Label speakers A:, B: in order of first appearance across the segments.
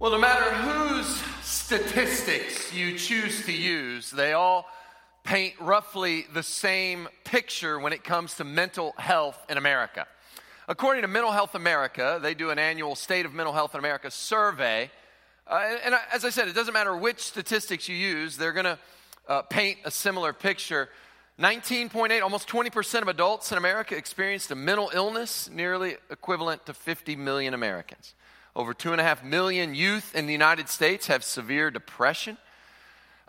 A: Well, no matter whose statistics you choose to use, they all paint roughly the same picture when it comes to mental health in America. According to Mental Health America, they do an annual State of Mental Health in America survey. Uh, and as I said, it doesn't matter which statistics you use, they're going to uh, paint a similar picture. 19.8, almost 20% of adults in America experienced a mental illness, nearly equivalent to 50 million Americans. Over 2.5 million youth in the United States have severe depression.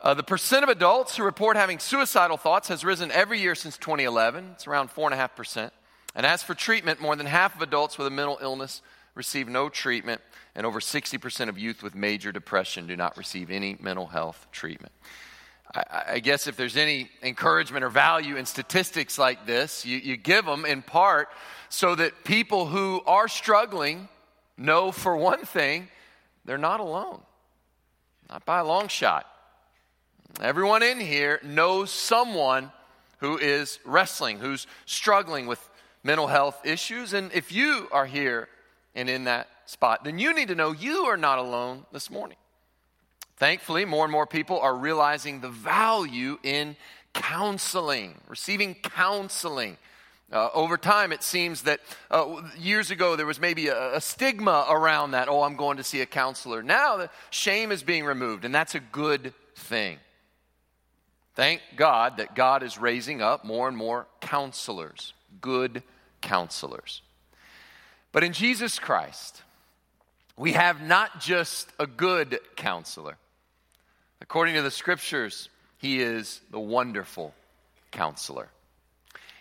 A: Uh, the percent of adults who report having suicidal thoughts has risen every year since 2011. It's around 4.5%. And as for treatment, more than half of adults with a mental illness receive no treatment, and over 60% of youth with major depression do not receive any mental health treatment. I, I guess if there's any encouragement or value in statistics like this, you, you give them in part so that people who are struggling know for one thing, they're not alone. Not by a long shot. Everyone in here knows someone who is wrestling, who's struggling with mental health issues. And if you are here and in that spot, then you need to know you are not alone this morning. Thankfully, more and more people are realizing the value in counseling, receiving counseling. Uh, over time, it seems that uh, years ago there was maybe a, a, stigma around that. Oh, I'm going to see a counselor. Now the shame is being removed, and that's a good thing. Thank God that God is raising up more and more counselors, good counselors. But in Jesus Christ, we have not just a good counselor. According to the scriptures, he is the wonderful counselor.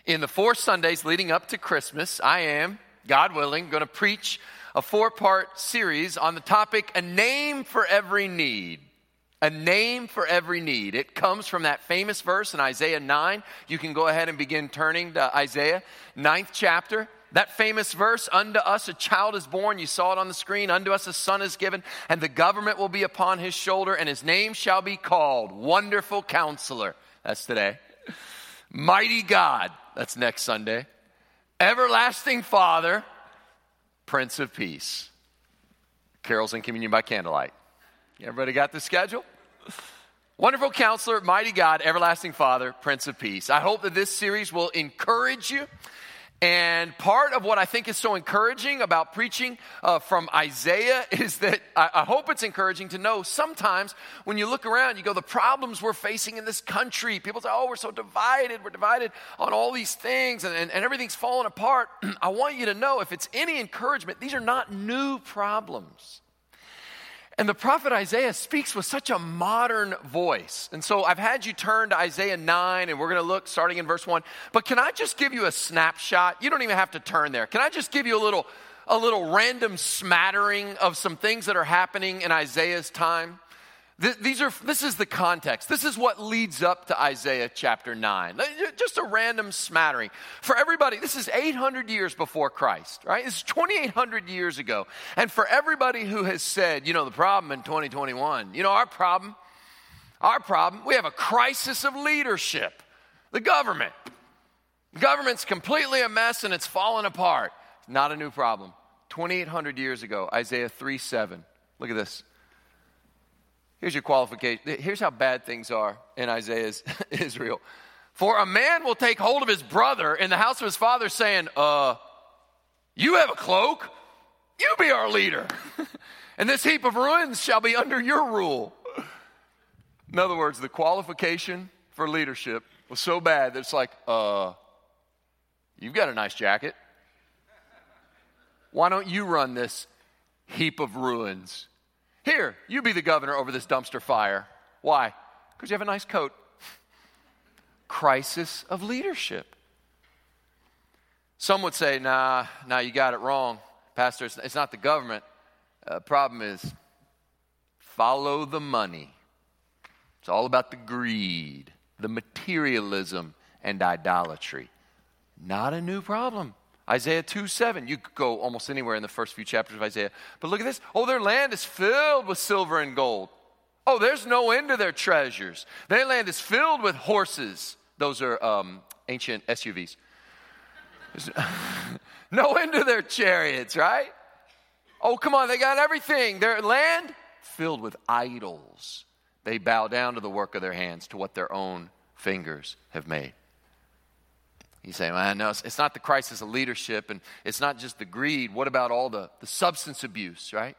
A: In the four Sundays leading up to Christmas, I am, God willing, going to preach a four part series on the topic A Name for Every Need. A name for every need. It comes from that famous verse in Isaiah 9. You can go ahead and begin turning to Isaiah, ninth chapter. That famous verse, unto us a child is born, you saw it on the screen, unto us a son is given, and the government will be upon his shoulder, and his name shall be called Wonderful Counselor. That's today. Mighty God, that's next Sunday. Everlasting Father, Prince of Peace. Carols and Communion by Candlelight. Everybody got the schedule? Wonderful counselor, mighty God, everlasting Father, Prince of Peace. I hope that this series will encourage you and part of what I think is so encouraging about preaching uh, from Isaiah is that I, I, hope it's encouraging to know sometimes when you look around, you go, the problems we're facing in this country, people say, oh, we're so divided. We're divided on all these things and, and, and everything's falling apart. I want you to know if it's any encouragement, these are not new problems. And the prophet Isaiah speaks with such a modern voice. And so I've had you turn to Isaiah 9, and we're going to look starting in verse 1. But can I just give you a snapshot? You don't even have to turn there. Can I just give you a little, a little random smattering of some things that are happening in Isaiah's time? These are, this is the context. This is what leads up to Isaiah chapter 9. Just a random smattering. For everybody, this is 800 years before Christ, right? This is 2,800 years ago. And for everybody who has said, you know, the problem in 2021, you know, our problem, our problem, we have a crisis of leadership. The government. The government's completely a mess and it's falling apart. Not a new problem. 2,800 years ago, Isaiah 3 7. Look at this. Here's your qualification. Here's how bad things are in Isaiah's Israel. For a man will take hold of his brother in the house of his father, saying, Uh, you have a cloak, you be our leader. and this heap of ruins shall be under your rule. In other words, the qualification for leadership was so bad that it's like, uh, you've got a nice jacket. Why don't you run this heap of ruins? Here, you be the governor over this dumpster fire. Why? Because you have a nice coat. Crisis of leadership. Some would say, nah, nah, you got it wrong. Pastor, it's not the government. Uh, problem is, follow the money. It's all about the greed, the materialism, and idolatry. Not a new problem. Isaiah 2 7. You could go almost anywhere in the first few chapters of Isaiah. But look at this. Oh, their land is filled with silver and gold. Oh, there's no end to their treasures. Their land is filled with horses. Those are um, ancient SUVs. no end to their chariots, right? Oh, come on, they got everything. Their land filled with idols. They bow down to the work of their hands, to what their own fingers have made. You say, man, no, it's not the crisis of leadership and it's not just the greed. What about all the, the substance abuse, right?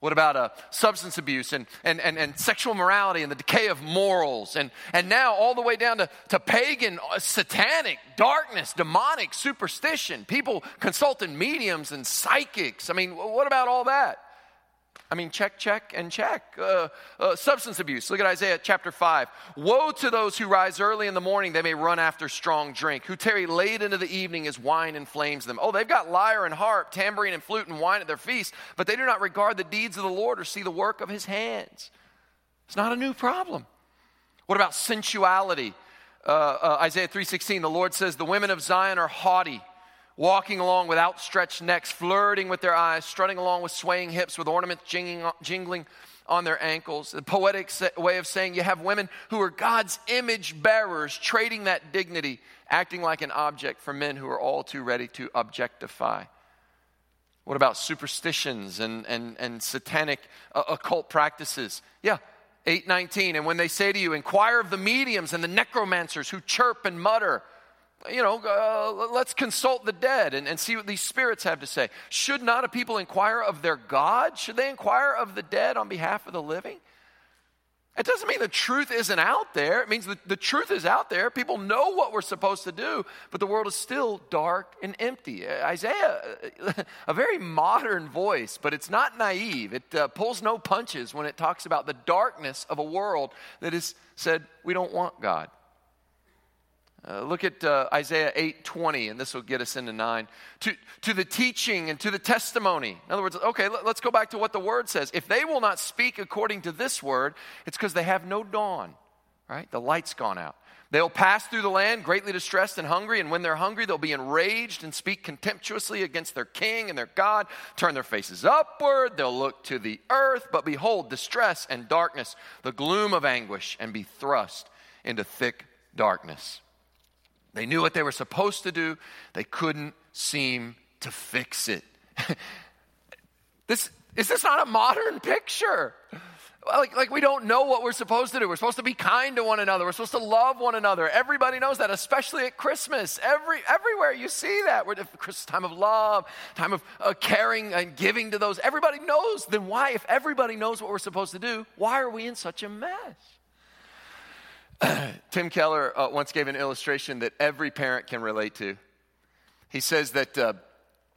A: What about uh, substance abuse and, and, and, and sexual morality and the decay of morals? And, and now, all the way down to, to pagan, uh, satanic, darkness, demonic, superstition. People consulting mediums and psychics. I mean, what about all that? I mean, check, check, and check. Uh, uh, substance abuse. Look at Isaiah chapter 5. Woe to those who rise early in the morning, they may run after strong drink, who tarry late into the evening as wine inflames them. Oh, they've got lyre and harp, tambourine and flute and wine at their feast, but they do not regard the deeds of the Lord or see the work of his hands. It's not a new problem. What about sensuality? Uh, uh Isaiah 3:16, the Lord says, "The women of Zion are haughty." Walking along with outstretched necks, flirting with their eyes, strutting along with swaying hips, with ornaments jingling, on their ankles. The poetic way of saying you have women who are God's image bearers, trading that dignity, acting like an object for men who are all too ready to objectify. What about superstitions and, and, and satanic uh, occult practices? Yeah, 819. And when they say to you, inquire of the mediums and the necromancers who chirp and mutter, you know, uh, let's consult the dead and, and see what these spirits have to say. Should not a people inquire of their God? Should they inquire of the dead on behalf of the living? It doesn't mean the truth isn't out there. It means the, the truth is out there. People know what we're supposed to do, but the world is still dark and empty. Isaiah, a very modern voice, but it's not naive. It uh, pulls no punches when it talks about the darkness of a world that has said, we don't want God. Uh, look at uh, Isaiah 8:20, and this will get us into 9. To, to the teaching and to the testimony. In other words, okay, let, let's go back to what the word says. If they will not speak according to this word, it's because they have no dawn, right? The light's gone out. They'll pass through the land greatly distressed and hungry, and when they're hungry, they'll be enraged and speak contemptuously against their king and their God, turn their faces upward, they'll look to the earth, but behold, distress and darkness, the gloom of anguish, and be thrust into thick darkness. They knew what they were supposed to do, they couldn't seem to fix it. this, is this not a modern picture? Like, like we don't know what we're supposed to do. We're supposed to be kind to one another. We're supposed to love one another. Everybody knows that, especially at Christmas. Every, everywhere you see that. We're Christmas time of love, time of uh, caring and giving to those. Everybody knows. Then why, if everybody knows what we're supposed to do, why are we in such a mess? Tim Keller uh, once gave an illustration that every parent can relate to. He says that uh,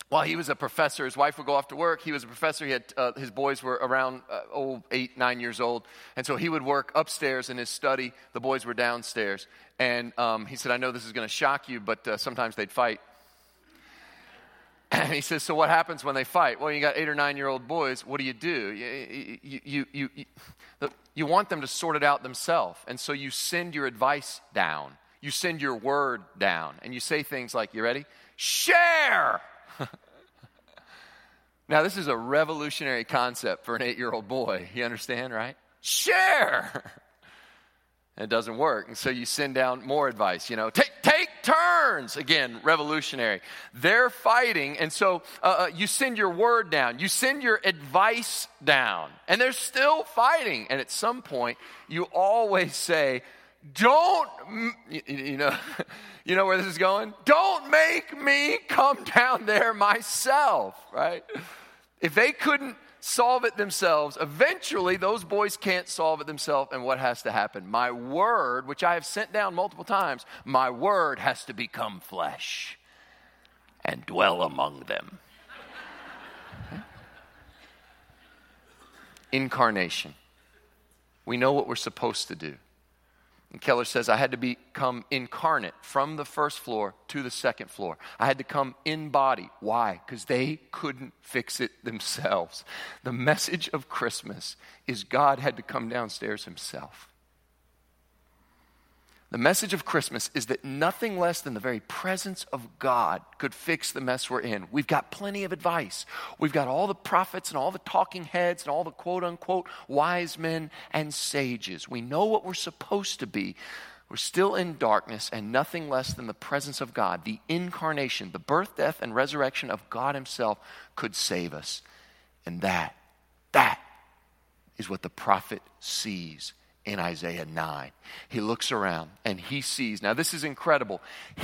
A: while he was a professor, his wife would go off to work. He was a professor. He had uh, his boys were around uh, nine years old, and so he would work upstairs in his study. The boys were downstairs, and um, he said, "I know this is going to shock you, but uh, sometimes they'd fight." And he says, So what happens when they fight? Well, you got eight or nine year old boys. What do you do? You, you, you, you, you want them to sort it out themselves. And so you send your advice down, you send your word down, and you say things like, You ready? Share! now, this is a revolutionary concept for an eight year old boy. You understand, right? Share! And it doesn't work. And so you send down more advice, you know, take, take turns. Again, revolutionary. They're fighting. And so uh, uh, you send your word down, you send your advice down, and they're still fighting. And at some point, you always say, don't, you, you know, you know where this is going? Don't make me come down there myself, right? If they couldn't solve it themselves. Eventually, those boys can't solve it themselves, and what has to happen? My word, which I have sent down multiple times, my word has to become flesh and dwell among them. Incarnation. We know what we're supposed to do. And Keller says, I had to become incarnate from the first floor to the second floor. I had to come in body. Why? Because they couldn't fix it themselves. The message of Christmas is God had to come downstairs himself. The message of Christmas is that nothing less than the very presence of God could fix the mess we're in. We've got plenty of advice. We've got all the prophets and all the talking heads and all the quote unquote wise men and sages. We know what we're supposed to be. We're still in darkness, and nothing less than the presence of God, the incarnation, the birth, death, and resurrection of God Himself could save us. And that, that is what the prophet sees in Isaiah 9. He looks around and he sees. Now, this is incredible.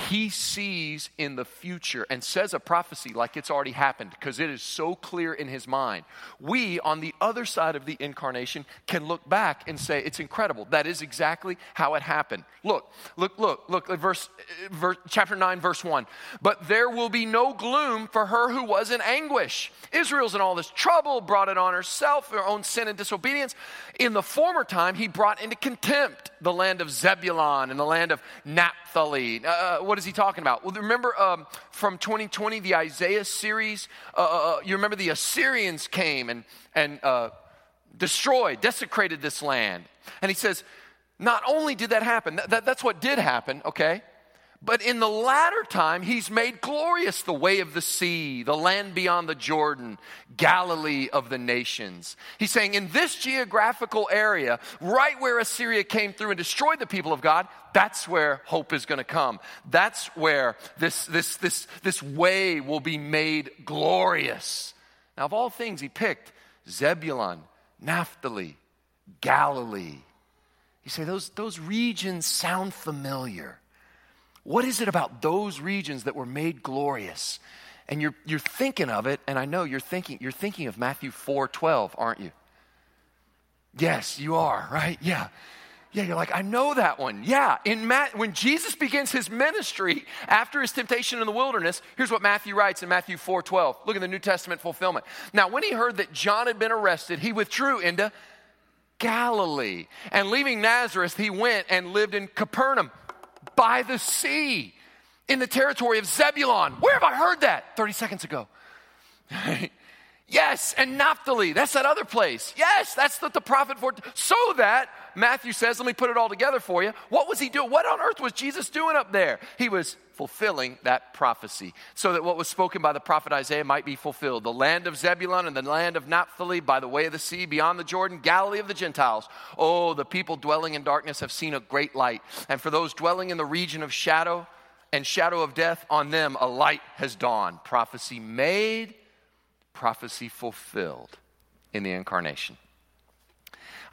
A: He sees in the future and says a prophecy like it's already happened because it is so clear in his mind. We, on the other side of the incarnation, can look back and say, it's incredible. That is exactly how it happened. Look, look, look, look, verse, verse chapter 9, verse 1. But there will be no gloom for her who was in anguish. Israel's in all this trouble, brought it on herself, her own sin and disobedience. In the former time, he brought brought into contempt the land of Zebulun and the land of Naphtali. Uh, uh, what is he talking about? Well, remember um, from 2020, the Isaiah series? Uh, uh, uh, you remember the Assyrians came and, and uh, destroyed, desecrated this land. And he says, not only did that happen, that, that's what did happen, okay? But in the latter time, he's made glorious the way of the sea, the land beyond the Jordan, Galilee of the nations. He's saying, in this geographical area, right where Assyria came through and destroyed the people of God, that's where hope is going to come. That's where this, this, this, this way will be made glorious. Now, of all things, he picked Zebulun, Naphtali, Galilee. You say, those, those regions sound familiar. What is it about those regions that were made glorious? And you're, you're thinking of it, and I know you're thinking, you're thinking of Matthew 4 12, aren't you? Yes, you are, right? Yeah. Yeah, you're like, I know that one. Yeah, in Matt, when Jesus begins his ministry after his temptation in the wilderness, here's what Matthew writes in Matthew 4 12. Look at the New Testament fulfillment. Now, when he heard that John had been arrested, he withdrew into Galilee. And leaving Nazareth, he went and lived in Capernaum by the sea in the territory of Zebulun. Where have I heard that? 30 seconds ago. yes, and Naphtali. That's that other place. Yes, that's what the prophet for. So that, Matthew says, let me put it all together for you. What was he doing? What on earth was Jesus doing up there? He was fulfilling that prophecy so that what was spoken by the prophet Isaiah might be fulfilled. The land of Zebulun and the land of Naphtali by the way of the sea beyond the Jordan, Galilee of the Gentiles. Oh, the people dwelling in darkness have seen a great light. And for those dwelling in the region of shadow and shadow of death, on them a light has dawned. Prophecy made, prophecy fulfilled in the incarnation.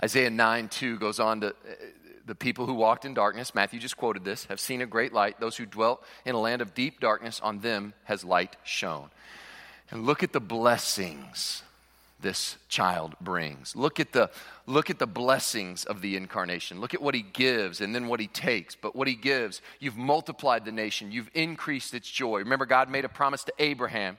A: Isaiah 9 2 goes on to uh, the people who walked in darkness, Matthew just quoted this, have seen a great light. Those who dwelt in a land of deep darkness, on them has light shone. And look at the blessings this child brings. Look at the look at the blessings of the incarnation. Look at what he gives and then what he takes. But what he gives, you've multiplied the nation, you've increased its joy. Remember God made a promise to Abraham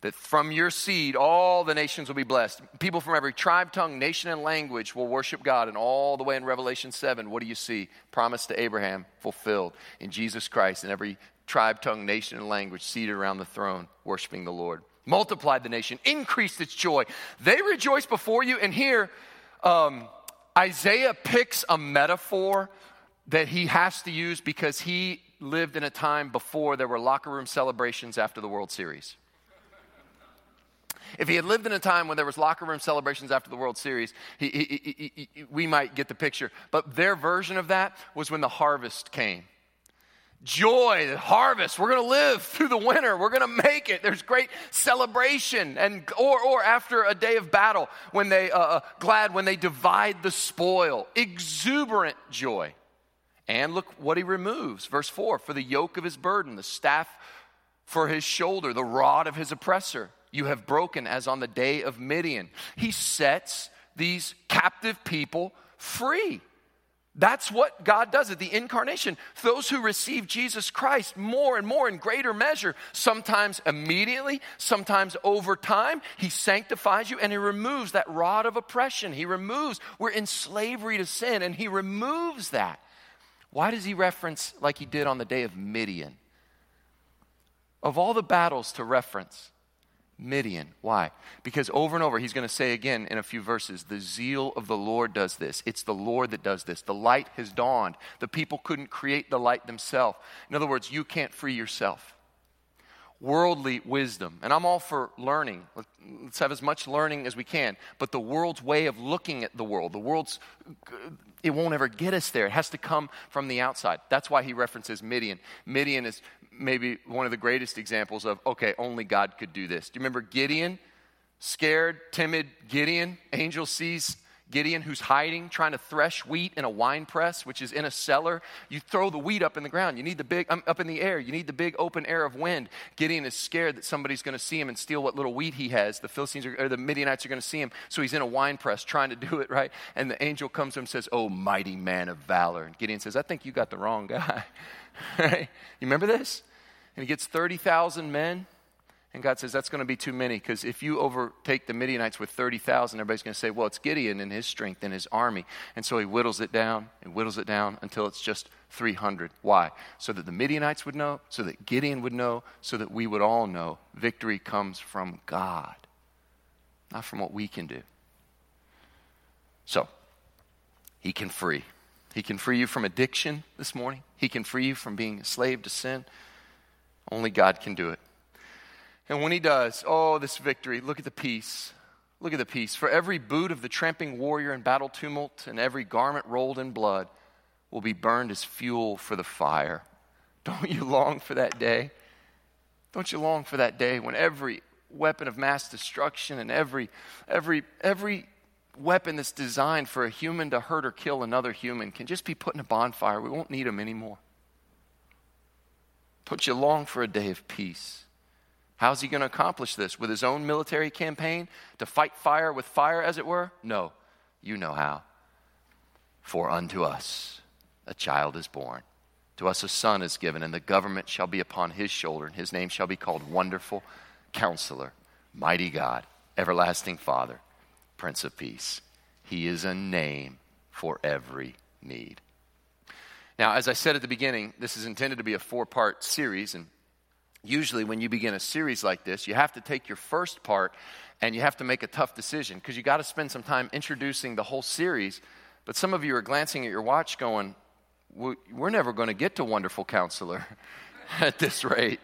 A: that from your seed all the nations will be blessed. People from every tribe, tongue, nation, and language will worship God. And all the way in Revelation 7, what do you see? Promise to Abraham fulfilled in Jesus Christ, and every tribe, tongue, nation, and language seated around the throne, worshiping the Lord. Multiplied the nation, increased its joy. They rejoice before you. And here, um, Isaiah picks a metaphor that he has to use because he lived in a time before there were locker room celebrations after the World Series. If he had lived in a time when there was locker room celebrations after the World Series, he, he, he, we might get the picture. But their version of that was when the harvest came. Joy, the harvest. We're going to live through the winter. We're going to make it. There's great celebration, and or or after a day of battle, when they uh, uh glad when they divide the spoil, exuberant joy. And look what he removes. Verse 4 For the yoke of his burden, the staff for his shoulder, the rod of his oppressor you have broken as on the day of Midian. He sets these captive people free. That's what God does at the incarnation. Those who receive Jesus Christ more and more in greater measure, sometimes immediately, sometimes over time, He sanctifies you and He removes that rod of oppression. He removes, we're in slavery to sin, and He removes that. Why does He reference like He did on the day of Midian? Of all the battles to reference, Midian. Why? Because over and over, he's going to say again in a few verses, the zeal of the Lord does this. It's the Lord that does this. The light has dawned. The people couldn't create the light themselves. In other words, you can't free yourself. Worldly wisdom, and I'm all for learning. Let's have as much learning as we can. But the world's way of looking at the world, the world's, it won't ever get us there. It has to come from the outside. That's why he references Midian. Midian is maybe one of the greatest examples of, okay, only God could do this. Do you remember Gideon? Scared, timid Gideon, angel sees Gideon, who's hiding, trying to thresh wheat in a wine press, which is in a cellar. You throw the wheat up in the ground. You need the big, um, up in the air. You need the big open air of wind. Gideon is scared that somebody's going to see him and steal what little wheat he has. The Philistines are, or the Midianites are going to see him. So he's in a wine press trying to do it, right? And the angel comes to him and says, Oh, mighty man of valor. And Gideon says, I think you got the wrong guy. right? You remember this? And he gets 30,000 men and God says, that's going to be too many because if you overtake the Midianites with 30,000, everybody's going to say, well, it's Gideon and his strength and his army. And so he whittles it down and whittles it down until it's just 300. Why? So that the Midianites would know, so that Gideon would know, so that we would all know victory comes from God, not from what we can do. So, he can free. He can free you from addiction this morning. He can free you from being a slave to sin. Only God can do it. And when he does, oh, this victory, look at the peace. Look at the peace. For every boot of the tramping warrior in battle tumult and every garment rolled in blood will be burned as fuel for the fire. Don't you long for that day? Don't you long for that day when every weapon of mass destruction and every, every, every weapon that's designed for a human to hurt or kill another human can just be put in a bonfire? We won't need them anymore. Don't you long for a day of peace? How's he going to accomplish this? With his own military campaign? To fight fire with fire, as it were? No, you know how. For unto us a child is born. To us a son is given, and the government shall be upon his shoulder, and his name shall be called Wonderful Counselor, Mighty God, Everlasting Father, Prince of Peace. He is a name for every need. Now, as I said at the beginning, this is intended to be a four part series, and usually when you begin a series like this, you have to take your first part and you have to make a tough decision because you got to spend some time introducing the whole series. But some of you are glancing at your watch going, we're never going to get to Wonderful Counselor at this rate.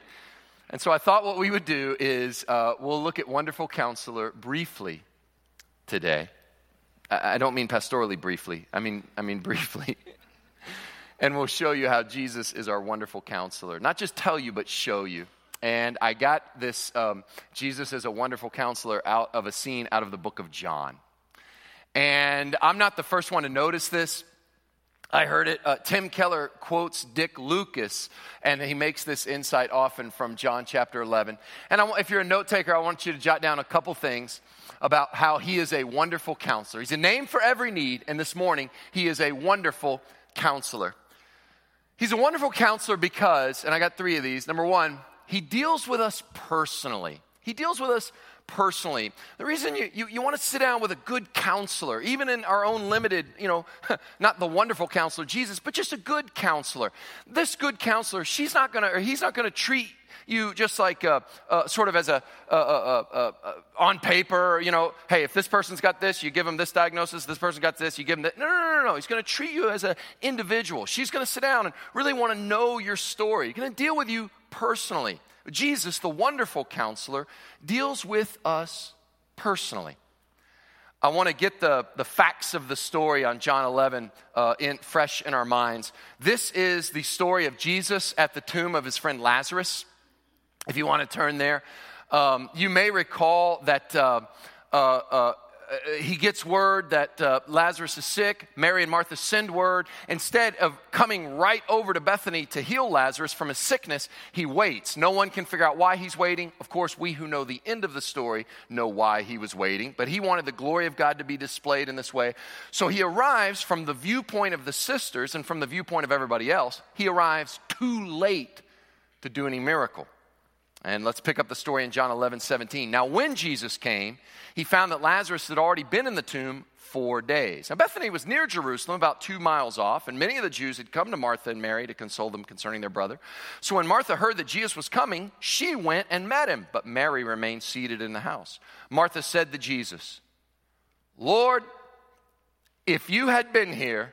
A: And so I thought what we would do is uh, we'll look at Wonderful Counselor briefly today. I, don't mean pastorally briefly, I mean, I mean briefly and we'll show you how Jesus is our wonderful counselor. Not just tell you, but show you. And I got this um, Jesus is a wonderful counselor out of a scene out of the book of John. And I'm not the first one to notice this. I heard it. Uh, Tim Keller quotes Dick Lucas, and he makes this insight often from John chapter 11. And I, if you're a note taker, I want you to jot down a couple things about how he is a wonderful counselor. He's a name for every need, and this morning, he is a wonderful counselor. He's a wonderful counselor because, and I got three of these. Number one, he deals with us personally. He deals with us personally. The reason you, you, you want to sit down with a good counselor, even in our own limited, you know, not the wonderful counselor, Jesus, but just a good counselor. This good counselor, she's not going to, or he's not going to treat you just like uh, uh, sort of as a on paper, you know, hey, if this person's got this, you give them this diagnosis, this person got this, you give them that. No, no, no, no. He's going to treat you as an individual. She's going to sit down and really want to know your story. He's going to deal with you personally. Jesus, the wonderful counselor, deals with us personally. I want to get the, the facts of the story on John 11 uh, in, fresh in our minds. This is the story of Jesus at the tomb of his friend Lazarus. If you want to turn there, um, you may recall that uh, uh, uh, he gets word that uh, Lazarus is sick. Mary and Martha send word. Instead of coming right over to Bethany to heal Lazarus from his sickness, he waits. No one can figure out why he's waiting. Of course, we who know the end of the story know why he was waiting, but he wanted the glory of God to be displayed in this way. So he arrives from the viewpoint of the sisters and from the viewpoint of everybody else. He arrives too late to do any miracle. And let's pick up the story in John 11, 17. Now, when Jesus came, he found that Lazarus had already been in the tomb four days. Now, Bethany was near Jerusalem, about two miles off, and many of the Jews had come to Martha and Mary to console them concerning their brother. So when Martha heard that Jesus was coming, she went and met him, but Mary remained seated in the house. Martha said to Jesus, Lord, if you had been here,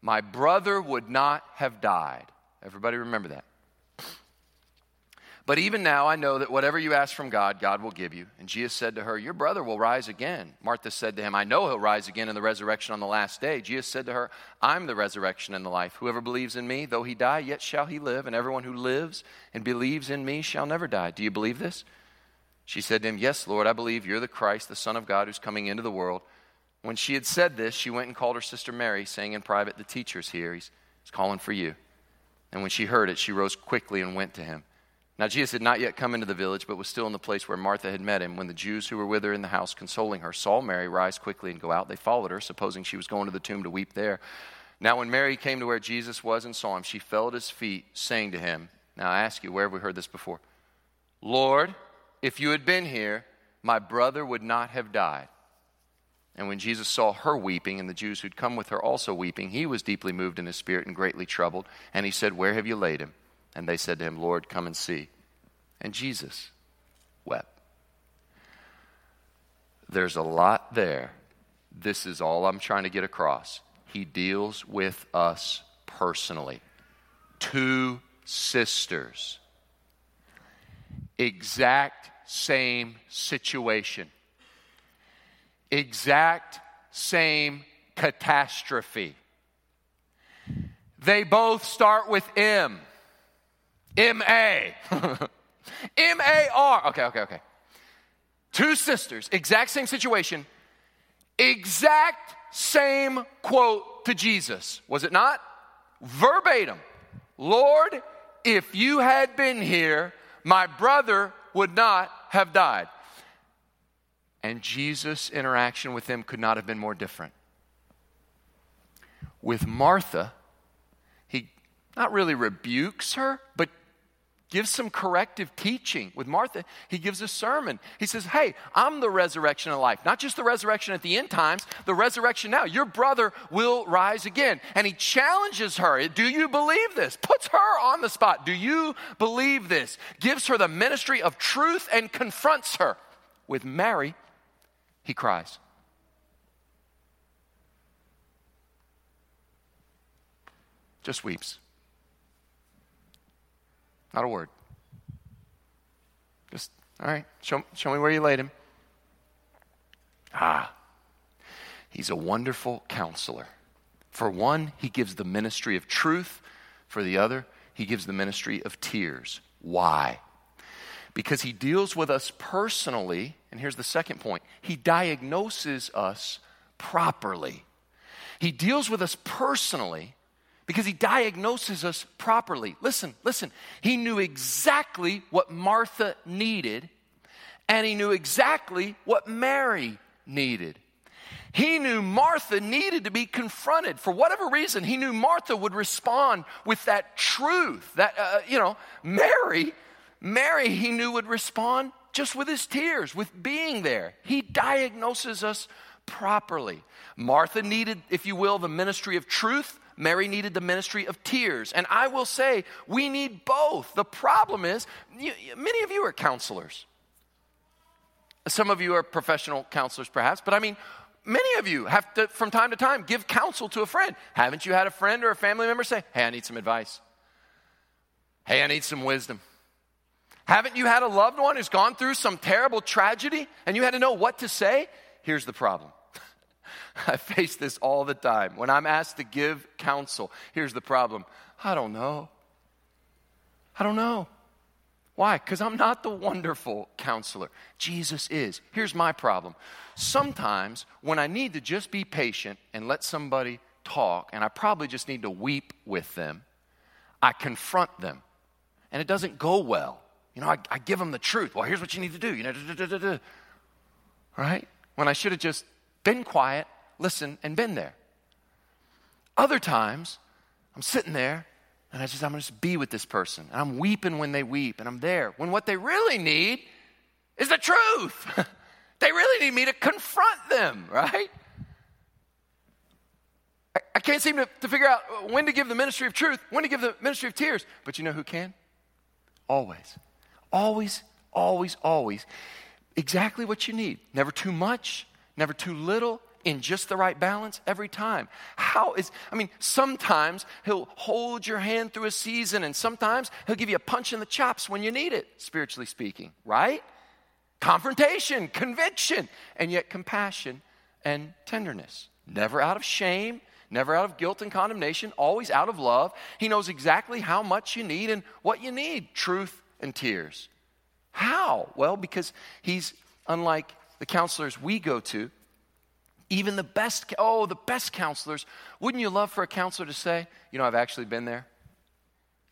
A: my brother would not have died. Everybody remember that. But even now I know that whatever you ask from God, God will give you. And Jesus said to her, Your brother will rise again. Martha said to him, I know he'll rise again in the resurrection on the last day. Jesus said to her, I'm the resurrection and the life. Whoever believes in me, though he die, yet shall he live. And everyone who lives and believes in me shall never die. Do you believe this? She said to him, Yes, Lord, I believe you're the Christ, the Son of God, who's coming into the world. When she had said this, she went and called her sister Mary, saying in private, The teacher's here. He's, he's calling for you. And when she heard it, she rose quickly and went to him. Now, Jesus had not yet come into the village, but was still in the place where Martha had met him. When the Jews who were with her in the house, consoling her, saw Mary rise quickly and go out, they followed her, supposing she was going to the tomb to weep there. Now, when Mary came to where Jesus was and saw him, she fell at his feet, saying to him, Now I ask you, where have we heard this before? Lord, if you had been here, my brother would not have died. And when Jesus saw her weeping, and the Jews who'd come with her also weeping, he was deeply moved in his spirit and greatly troubled. And he said, Where have you laid him? And they said to him, Lord, come and see. And Jesus wept. There's a lot there. This is all I'm trying to get across. He deals with us personally. Two sisters, exact same situation, exact same catastrophe. They both start with M. M A. M A R. Okay, okay, okay. Two sisters, exact same situation, exact same quote to Jesus. Was it not? Verbatim. Lord, if you had been here, my brother would not have died. And Jesus' interaction with them could not have been more different. With Martha, he not really rebukes her, but gives some corrective teaching. With Martha, he gives a sermon. He says, Hey, I'm the resurrection of life. Not just the resurrection at the end times, the resurrection now. Your brother will rise again. And he challenges her. Do you believe this? Puts her on the spot. Do you believe this? Gives her the ministry of truth and confronts her. With Mary, he cries. Just weeps. Not a word. Just, all right, show, show me where you laid him. Ah, he's a wonderful counselor. For one, he gives the ministry of truth. For the other, he gives the ministry of tears. Why? Because he deals with us personally, and here's the second point he diagnoses us properly. He deals with us personally because he diagnoses us properly. Listen, listen. He knew exactly what Martha needed, and he knew exactly what Mary needed. He knew Martha needed to be confronted. For whatever reason, he knew Martha would respond with that truth. That, uh, uh you know, Mary, Mary, he knew would respond just with his tears, with being there. He diagnoses us properly. Martha needed, if you will, the ministry of truth. Mary needed the ministry of tears. And I will say, we need both. The problem is, you, many of you are counselors. Some of you are professional counselors, perhaps, but I mean, many of you have to, from time to time, give counsel to a friend. Haven't you had a friend or a family member say, Hey, I need some advice? Hey, I need some wisdom. Haven't you had a loved one who's gone through some terrible tragedy and you had to know what to say? Here's the problem I face this all the time. When I'm asked to give counsel, here's the problem I don't know. I don't know. Why? Because I'm not the wonderful counselor. Jesus is. Here's my problem. Sometimes when I need to just be patient and let somebody talk, and I probably just need to weep with them, I confront them. And it doesn't go well. You know, I, I give them the truth. Well, here's what you need to do. You know, da, da, da, right? When I should have just been quiet listened, and been there. Other times, I'm sitting there and I just, I'm gonna just be with this person. And I'm weeping when they weep, and I'm there. When what they really need is the truth. they really need me to confront them, right? I, I can't seem to, to figure out when to give the ministry of truth, when to give the ministry of tears. But you know who can? Always. Always, always, always. Exactly what you need. Never too much, never too little, in just the right balance every time. How is, I mean, sometimes he'll hold your hand through a season, and sometimes he'll give you a punch in the chops when you need it, spiritually speaking, right? Confrontation, conviction, and yet compassion and tenderness. Never out of shame, never out of guilt and condemnation, always out of love. He knows exactly how much you need and what you need truth and tears. How? Well, because he's unlike the counselors we go to. Even the best, oh, the best counselors. Wouldn't you love for a counselor to say, you know, I've actually been there?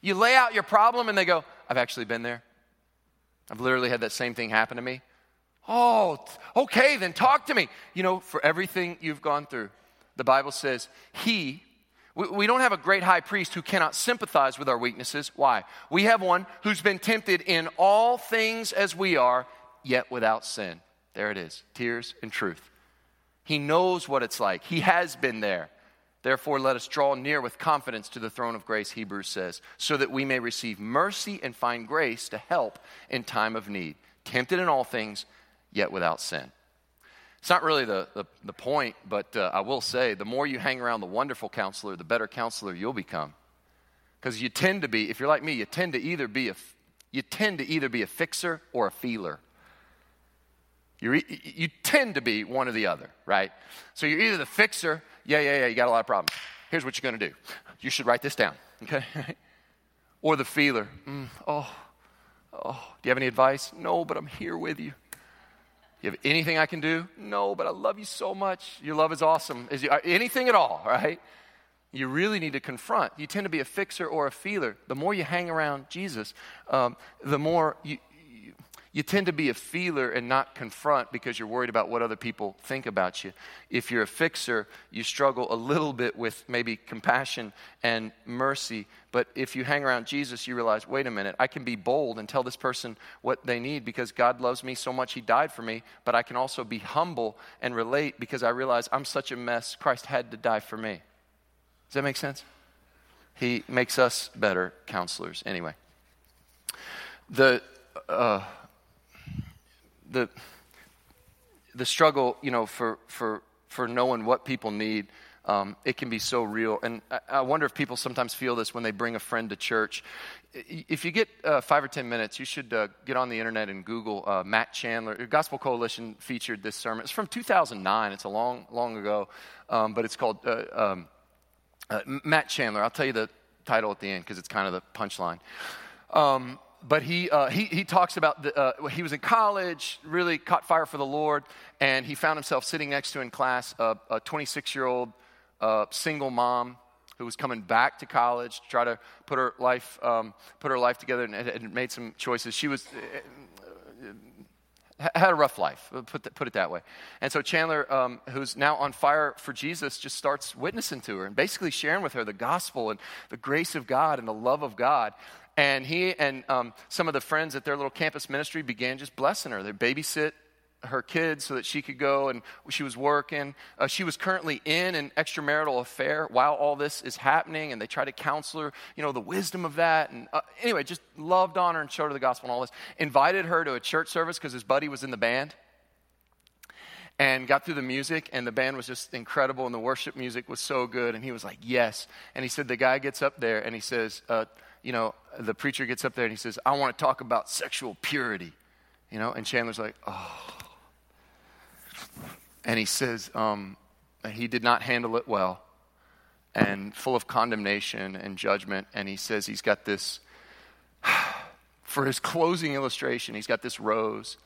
A: You lay out your problem and they go, I've actually been there. I've literally had that same thing happen to me. Oh, okay, then talk to me. You know, for everything you've gone through, the Bible says, He, we, don't have a great high priest who cannot sympathize with our weaknesses. Why? We have one who's been tempted in all things as we are, yet without sin. There it is tears and truth. He knows what it's like, He has been there. Therefore, let us draw near with confidence to the throne of grace, Hebrews says, so that we may receive mercy and find grace to help in time of need. Tempted in all things, yet without sin. It's not really the, the, the point, but uh, I will say the more you hang around the wonderful counselor, the better counselor you'll become. Because you tend to be, if you're like me, you tend to either be a, you tend to either be a fixer or a feeler. You you tend to be one or the other, right? So you're either the fixer, yeah, yeah, yeah, you got a lot of problems. Here's what you're going to do. You should write this down, okay? or the feeler, mm, oh, oh, do you have any advice? No, but I'm here with you. You have anything I can do? No, but I love you so much. Your love is awesome. Is you, uh, anything at all, right? You really need to confront. You tend to be a fixer or a feeler. The more you hang around Jesus, um, the more you, you tend to be a feeler and not confront because you're worried about what other people think about you. If you're a fixer, you struggle a little bit with maybe compassion and mercy. But if you hang around Jesus, you realize, wait a minute, I can be bold and tell this person what they need because God loves me so much, He died for me. But I can also be humble and relate because I realize I'm such a mess. Christ had to die for me. Does that make sense? He makes us better counselors. Anyway, the. Uh, the, the struggle, you know, for, for, for knowing what people need, um, it can be so real. And I, I, wonder if people sometimes feel this when they bring a friend to church. If you get uh, five or ten minutes, you should uh, get on the internet and Google uh, Matt Chandler. Gospel Coalition featured this sermon. It's from 2009. It's a long, long ago, um, but it's called uh, um, uh, Matt Chandler. I'll tell you the title at the end because it's kind of the punchline. Um, but he, uh, he, he talks about the, uh, he was in college, really caught fire for the Lord, and he found himself sitting next to in class a 26 year old uh, single mom who was coming back to college to try to put her life, um, put her life together and, and, made some choices. She was, uh, had a rough life, put, the, put it that way. And so Chandler, um, who's now on fire for Jesus, just starts witnessing to her and basically sharing with her the gospel and the grace of God and the love of God. And he and um, some of the friends at their little campus ministry began just blessing her. They babysit her kids so that she could go and she was working. Uh, she was currently in an extramarital affair while all this is happening, and they tried to counsel her, you know, the wisdom of that. And uh, anyway, just loved on her and showed her the gospel and all this. Invited her to a church service because his buddy was in the band. And got through the music, and the band was just incredible, and the worship music was so good. And he was like, Yes. And he said, The guy gets up there and he says, uh, you know, the preacher gets up there and he says, I want to talk about sexual purity. You know, and Chandler's like, oh. And he says, um, he did not handle it well and full of condemnation and judgment. And he says he's got this, for his closing illustration, he's got this rose.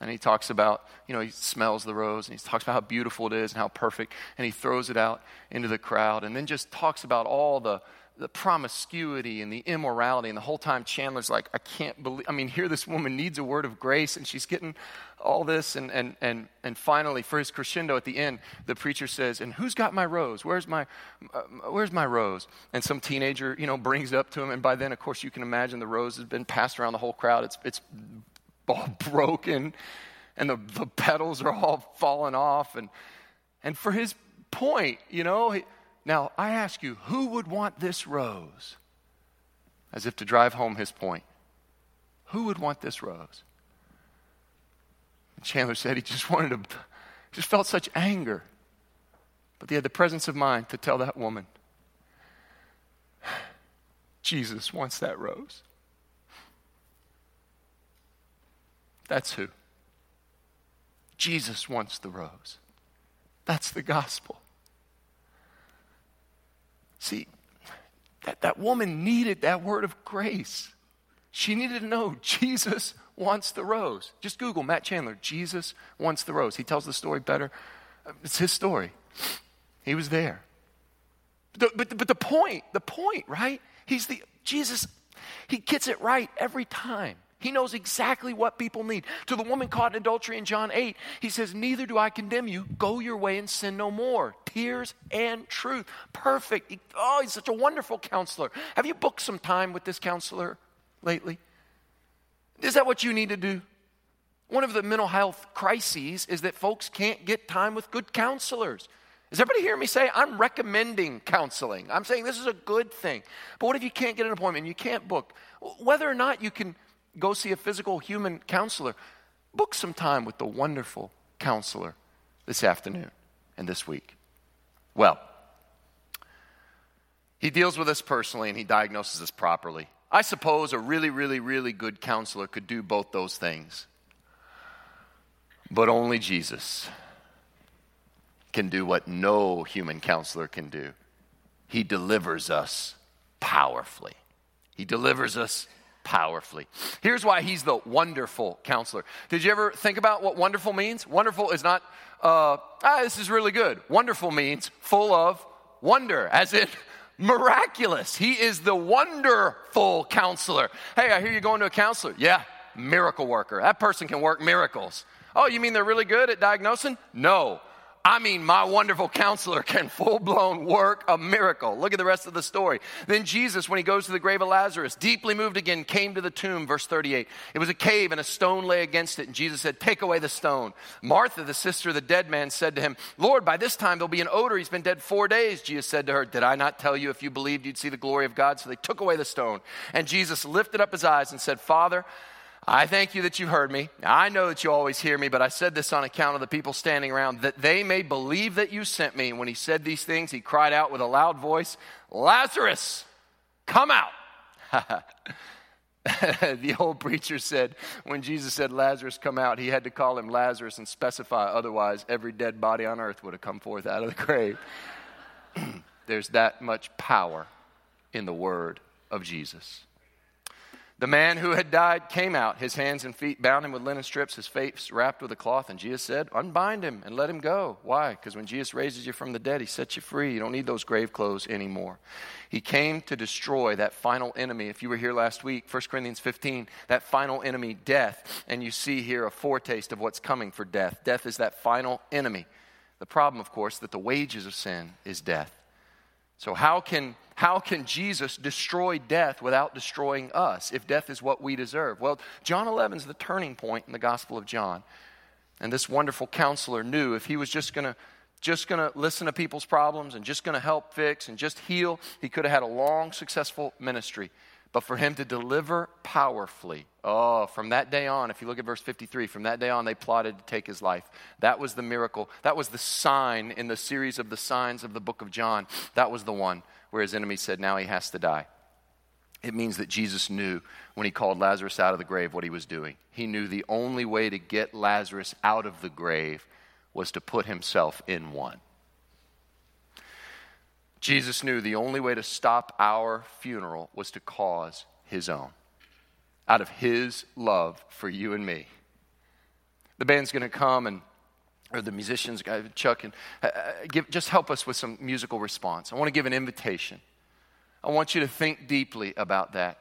A: And he talks about, you know, he smells the rose and he talks about how beautiful it is and how perfect. And he throws it out into the crowd and then just talks about all the, the promiscuity and the immorality. And the whole time, Chandler's like, I can't believe, I mean, here this woman needs a word of grace and she's getting all this. And, and, and, and finally, for his crescendo at the end, the preacher says, And who's got my rose? Where's my, uh, where's my rose? And some teenager, you know, brings it up to him. And by then, of course, you can imagine the rose has been passed around the whole crowd. It's, it's all broken and the, the petals are all falling off. And, and for his point, you know, he, now, I ask you, who would want this rose? As if to drive home his point. Who would want this rose? And Chandler said he just wanted to, just felt such anger. But he had the presence of mind to tell that woman, Jesus wants that rose. That's who. Jesus wants the rose. That's the gospel. See, that, that woman needed that word of grace. She needed to know Jesus wants the rose. Just Google Matt Chandler, Jesus wants the rose. He tells the story better. It's his story. He was there. But, but, but the point, the point, right? He's the, Jesus, he gets it right every time. He knows exactly what people need. To the woman caught in adultery in John 8, he says, Neither do I condemn you. Go your way and sin no more. Tears and truth. Perfect. Oh, he's such a wonderful counselor. Have you booked some time with this counselor lately? Is that what you need to do? One of the mental health crises is that folks can't get time with good counselors. Is everybody hearing me say, I'm recommending counseling? I'm saying this is a good thing. But what if you can't get an appointment? You can't book. Whether or not you can go see a physical human counselor, book some time with the wonderful counselor this afternoon and this week. Well, he deals with us personally and he diagnoses us properly. I suppose a really, really, really good counselor could do both those things. But only Jesus can do what no human counselor can do. He delivers us powerfully. He delivers us powerfully. Here's why he's the wonderful counselor. Did you ever think about what wonderful means? Wonderful is not, uh, ah, this is really good. Wonderful means full of wonder, as in miraculous. He is the wonderful counselor. Hey, I hear you going to a counselor. Yeah, miracle worker. That person can work miracles. Oh, you mean they're really good at diagnosing? No. I mean, my wonderful counselor can full blown work a miracle. Look at the rest of the story. Then Jesus, when he goes to the grave of Lazarus, deeply moved again, came to the tomb, verse 38. It was a cave and a stone lay against it. And Jesus said, Take away the stone. Martha, the sister of the dead man, said to him, Lord, by this time there'll be an odor. He's been dead four days. Jesus said to her, Did I not tell you if you believed you'd see the glory of God? So they took away the stone. And Jesus lifted up his eyes and said, Father, I thank you that you heard me. I know that you always hear me, but I said this on account of the people standing around, that they may believe that you sent me. And when he said these things, he cried out with a loud voice, Lazarus, come out. the old preacher said when Jesus said, Lazarus, come out, he had to call him Lazarus and specify, otherwise, every dead body on earth would have come forth out of the grave. There's that much power in the word of Jesus. The man who had died came out, his hands and feet bound him with linen strips, his face wrapped with a cloth. And Jesus said, Unbind him and let him go. Why? Because when Jesus raises you from the dead, he sets you free. You don't need those grave clothes anymore. He came to destroy that final enemy. If you were here last week, 1 Corinthians 15, that final enemy, death. And you see here a foretaste of what's coming for death. Death is that final enemy. The problem, of course, that the wages of sin is death. So, how can, how can Jesus destroy death without destroying us if death is what we deserve? Well, John 11 is the turning point in the Gospel of John. And this wonderful counselor knew if he was just going to just going to listen to people's problems and just going to help fix and just heal, he could have had a long, successful ministry. But for him to deliver powerfully, oh, from that day on, if you look at verse 53, from that day on, they plotted to take his life. That was the miracle. That was the sign in the series of the signs of the book of John. That was the one where his enemy said, now he has to die. It means that Jesus knew when he called Lazarus out of the grave what he was doing. He knew the only way to get Lazarus out of the grave was to put himself in one. Jesus knew the only way to stop our funeral was to cause his own, out of his love for you and me. The band's going to come and or the musicians, Chuck, and uh, uh, give, just help us with some musical response. I want to give an invitation. I want you to think deeply about that.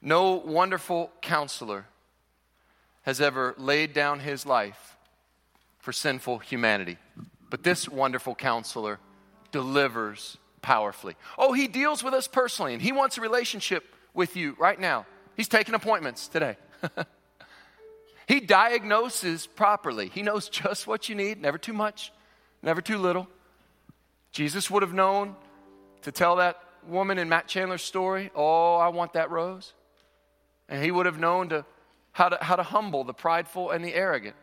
A: No wonderful counselor has ever laid down his life for sinful humanity, but this wonderful counselor delivers powerfully. Oh, he deals with us personally, and he wants a relationship with you right now. He's taking appointments today. he diagnoses properly. He knows just what you need, never too much, never too little. Jesus would have known to tell that woman in Matt Chandler's story, Oh, I want that rose. And he would have known to, how, to, how to humble the prideful and the arrogant.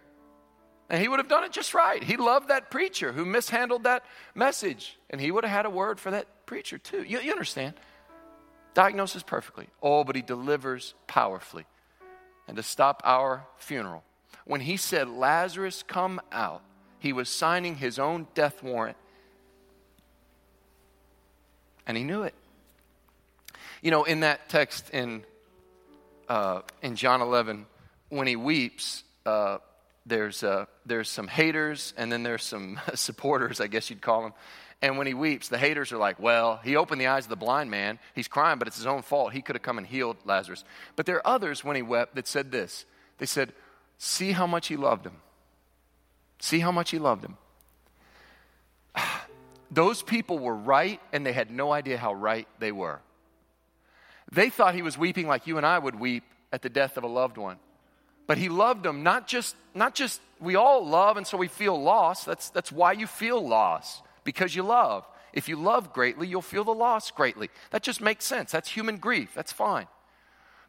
A: And he would have done it just right. He loved that preacher who mishandled that message. And he would have had a word for that preacher too. You, you understand? Diagnoses perfectly. Oh, but he delivers powerfully. And to stop our funeral, when he said, Lazarus, come out, he was signing his own death warrant. And he knew it. You know, in that text in, uh, in John 11, when he weeps, uh, there's, uh, there's some haters and then there's some supporters, I guess you'd call them. And when he weeps, the haters are like, well, he opened the eyes of the blind man. He's crying, but it's his own fault. He could have come and healed Lazarus. But there are others, when he wept, that said this They said, see how much he loved him. See how much he loved him. Those people were right, and they had no idea how right they were. They thought he was weeping like you and I would weep at the death of a loved one. But he loved them, not just, not just we all love, and so we feel lost. That's, that's why you feel lost, because you love. If you love greatly, you'll feel the loss greatly. That just makes sense. That's human grief. That's fine.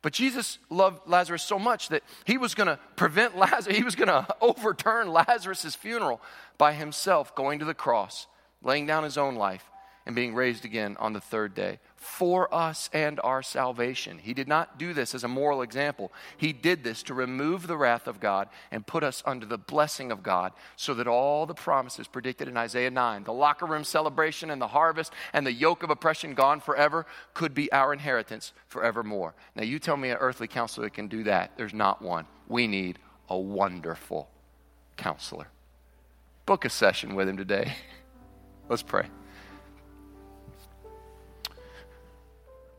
A: But Jesus loved Lazarus so much that he was going to prevent Lazarus, he was going to overturn Lazarus' funeral by himself going to the cross, laying down his own life, and being raised again on the third day for us and our salvation. He did not do this as a moral example. He did this to remove the wrath of God and put us under the blessing of God so that all the promises predicted in Isaiah 9, the locker room celebration and the harvest and the yoke of oppression gone forever, could be our inheritance forevermore. Now, you tell me an earthly counselor can do that. There's not one. We need a wonderful counselor. Book a session with him today. Let's pray.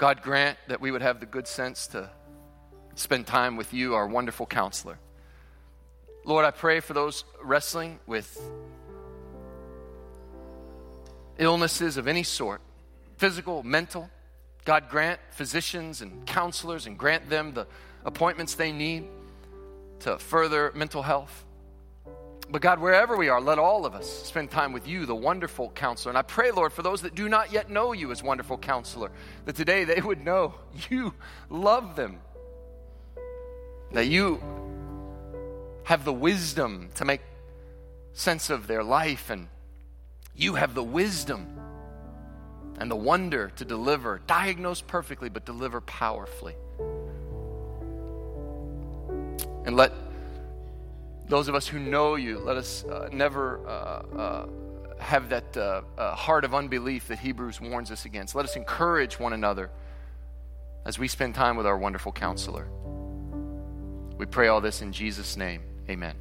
A: God, grant that we would have the good sense to spend time with you, our wonderful counselor. Lord, I pray for those wrestling with illnesses of any sort physical, mental. God, grant physicians and counselors and grant them the appointments they need to further mental health. But God, wherever we are, let all of us spend time with you, the wonderful counselor. And I pray, Lord, for those that do not yet know you as wonderful counselor, that today they would know you love them, that you have the wisdom to make sense of their life, and you have the wisdom and the wonder to deliver, diagnose perfectly, but deliver powerfully. And let those of us who know you, let us uh, never uh, uh, have that uh, uh, heart of unbelief that Hebrews warns us against. Let us encourage one another as we spend time with our wonderful counselor. We pray all this in Jesus' name. Amen.